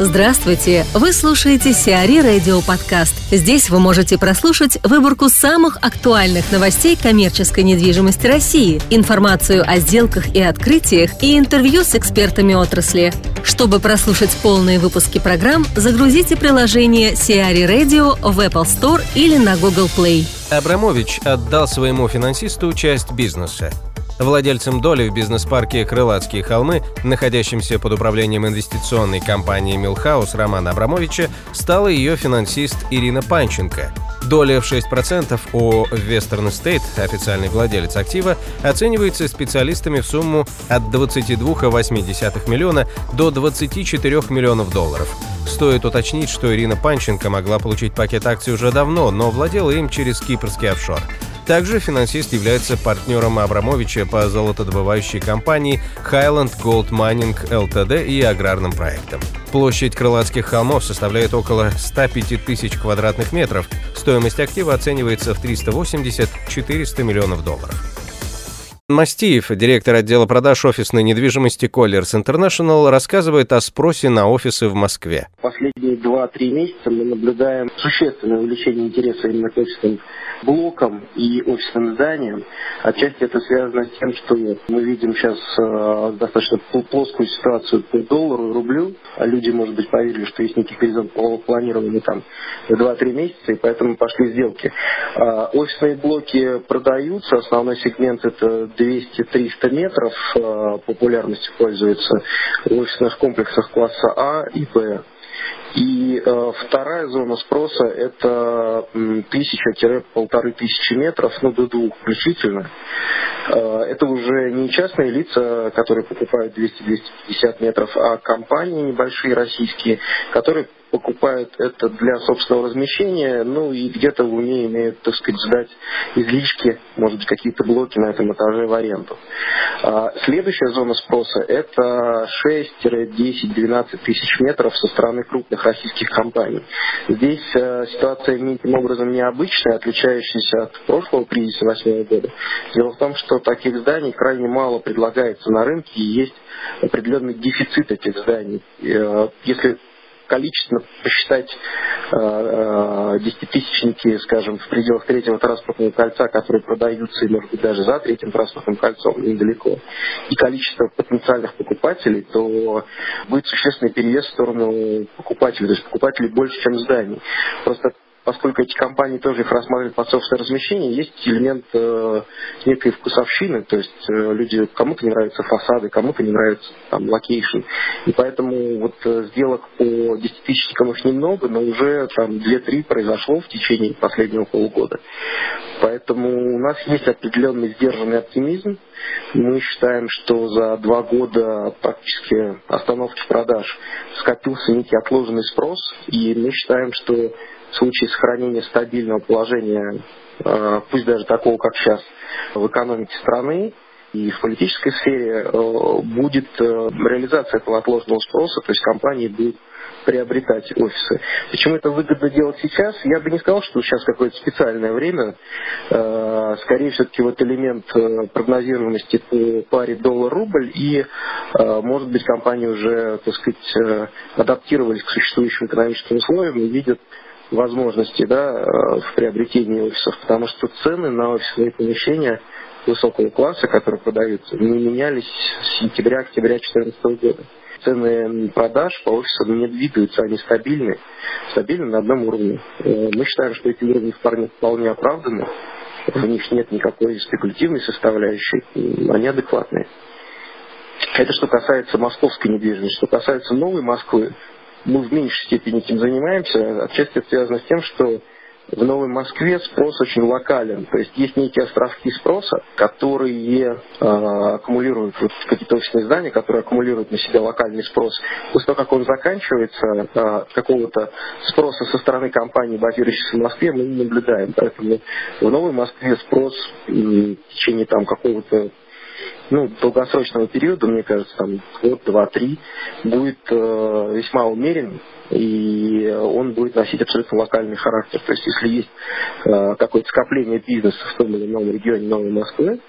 Здравствуйте! Вы слушаете Сиари Радио Подкаст. Здесь вы можете прослушать выборку самых актуальных новостей коммерческой недвижимости России, информацию о сделках и открытиях и интервью с экспертами отрасли. Чтобы прослушать полные выпуски программ, загрузите приложение Сиари Radio в Apple Store или на Google Play. Абрамович отдал своему финансисту часть бизнеса. Владельцем доли в бизнес-парке «Крылатские холмы», находящемся под управлением инвестиционной компании «Милхаус» Романа Абрамовича, стала ее финансист Ирина Панченко. Доля в 6% у Western Estate, официальный владелец актива, оценивается специалистами в сумму от 22,8 миллиона до 24 миллионов долларов. Стоит уточнить, что Ирина Панченко могла получить пакет акций уже давно, но владела им через кипрский офшор – также финансист является партнером Абрамовича по золотодобывающей компании Highland Gold Mining Ltd и аграрным проектам. Площадь Крылатских холмов составляет около 105 тысяч квадратных метров. Стоимость актива оценивается в 380-400 миллионов долларов. Мастиев, директор отдела продаж офисной недвижимости Colliers International, рассказывает о спросе на офисы в Москве. Последние 2-3 месяца мы наблюдаем существенное увеличение интереса именно к офисным блокам и офисным зданиям. Отчасти это связано с тем, что мы видим сейчас э, достаточно плоскую ситуацию по доллару рублю. А люди, может быть, поверили, что есть некий горизонт планирования там 2-3 месяца, и поэтому пошли сделки. Э, офисные блоки продаются, основной сегмент это 200-300 метров, э, популярностью пользуется в офисных комплексах класса А и Б. И э, вторая зона спроса это тысяча-полторы тысячи метров, ну до двух включительно. Э, это уже не частные лица, которые покупают 200-250 метров, а компании небольшие российские, которые покупают это для собственного размещения, ну и где-то в уме имеют, так сказать, сдать излишки, может быть, какие-то блоки на этом этаже в аренду. А следующая зона спроса – это 6-10-12 тысяч метров со стороны крупных российских компаний. Здесь э, ситуация неким образом необычная, отличающаяся от прошлого кризиса 2008 года. Дело в том, что таких зданий крайне мало предлагается на рынке, и есть определенный дефицит этих зданий. Э, если количественно посчитать э, э, десятитысячники, скажем, в пределах третьего транспортного кольца, которые продаются, и, может быть, даже за третьим транспортным кольцом, недалеко, и количество потенциальных покупателей, то будет существенный перевес в сторону покупателей. То есть покупателей больше, чем зданий. Просто поскольку эти компании тоже их рассматривают под собственное размещение, есть элемент э, некой вкусовщины, то есть э, люди, кому-то не нравятся фасады, кому-то не нравится там location. И поэтому вот э, сделок по десятитысячникам их немного, но уже там 2-3 произошло в течение последнего полугода. Поэтому у нас есть определенный сдержанный оптимизм. Мы считаем, что за два года практически остановки продаж скопился некий отложенный спрос, и мы считаем, что случае сохранения стабильного положения, э, пусть даже такого, как сейчас, в экономике страны, и в политической сфере э, будет э, реализация этого отложенного спроса, то есть компании будут приобретать офисы. Почему это выгодно делать сейчас? Я бы не сказал, что сейчас какое-то специальное время. Скорее все-таки вот элемент прогнозируемости по паре доллар-рубль и, может быть, компании уже, так сказать, адаптировались к существующим экономическим условиям и видят возможности да, э, в приобретении офисов, потому что цены на офисные помещения высокого класса, которые продаются, не менялись с сентября-октября 2014 года. Цены продаж по офисам не двигаются, они стабильны, стабильны на одном уровне. Э, мы считаем, что эти уровни вполне, вполне оправданы, в них нет никакой спекулятивной составляющей, они адекватные. Это что касается московской недвижимости. Что касается новой Москвы, мы в меньшей степени этим занимаемся. Отчасти это связано с тем, что в Новой Москве спрос очень локален. То есть есть некие островки спроса, которые э, аккумулируют вот, какие-то офисные здания, которые аккумулируют на себя локальный спрос. После того, как он заканчивается, э, какого-то спроса со стороны компаний, базирующихся в Москве, мы не наблюдаем. Поэтому в Новой Москве спрос в течение там какого-то ну, долгосрочного периода, мне кажется, там год, два, три, будет э, весьма умерен, и он будет носить абсолютно локальный характер. То есть, если есть э, какое-то скопление бизнеса в том или ином регионе Новой Москвы,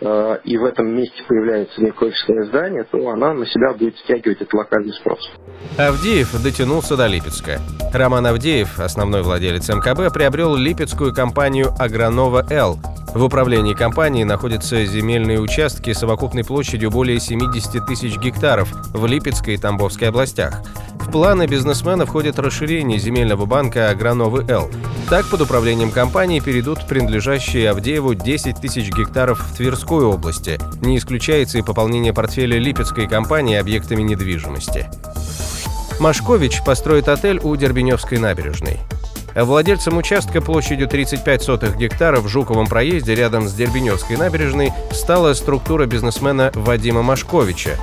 э, и в этом месте появляется некое здание, то она на себя будет стягивать этот локальный спрос. Авдеев дотянулся до Липецка. Роман Авдеев, основной владелец МКБ, приобрел липецкую компанию «Агронова Л», в управлении компании находятся земельные участки совокупной площадью более 70 тысяч гектаров в Липецкой и Тамбовской областях. В планы бизнесмена входит расширение земельного банка «Аграновы Л». Так, под управлением компании перейдут принадлежащие Авдееву 10 тысяч гектаров в Тверской области. Не исключается и пополнение портфеля Липецкой компании объектами недвижимости. Машкович построит отель у Дербеневской набережной. Владельцем участка площадью 35 сотых гектаров в Жуковом проезде рядом с Дербеневской набережной стала структура бизнесмена Вадима Машковича.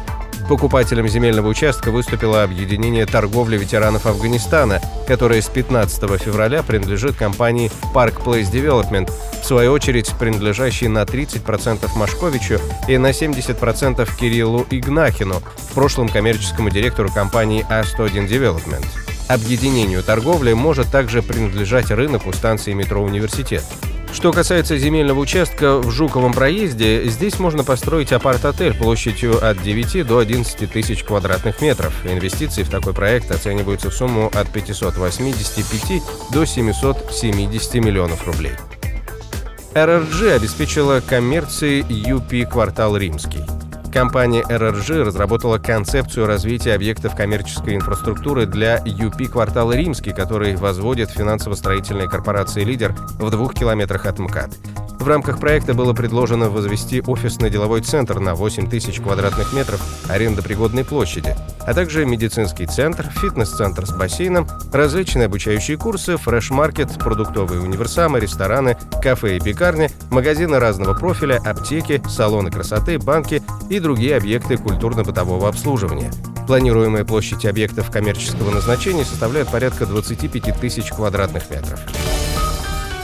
Покупателем земельного участка выступило объединение торговли ветеранов Афганистана, которое с 15 февраля принадлежит компании Park Place Development, в свою очередь принадлежащей на 30% Машковичу и на 70% Кириллу Игнахину, в прошлом коммерческому директору компании A101 Development. Объединению торговли может также принадлежать рынок у станции метро «Университет». Что касается земельного участка в Жуковом проезде, здесь можно построить апарт-отель площадью от 9 до 11 тысяч квадратных метров. Инвестиции в такой проект оцениваются в сумму от 585 до 770 миллионов рублей. RRG обеспечила коммерцией UP «Квартал Римский». Компания RRG разработала концепцию развития объектов коммерческой инфраструктуры для UP квартала Римский, который возводит финансово-строительная корпорация «Лидер» в двух километрах от МКАД. В рамках проекта было предложено возвести офисно-деловой центр на 8 тысяч квадратных метров арендопригодной площади, а также медицинский центр, фитнес-центр с бассейном, различные обучающие курсы, фреш-маркет, продуктовые универсамы, рестораны, кафе и пекарни, магазины разного профиля, аптеки, салоны красоты, банки и другие объекты культурно-бытового обслуживания. Планируемая площадь объектов коммерческого назначения составляет порядка 25 тысяч квадратных метров.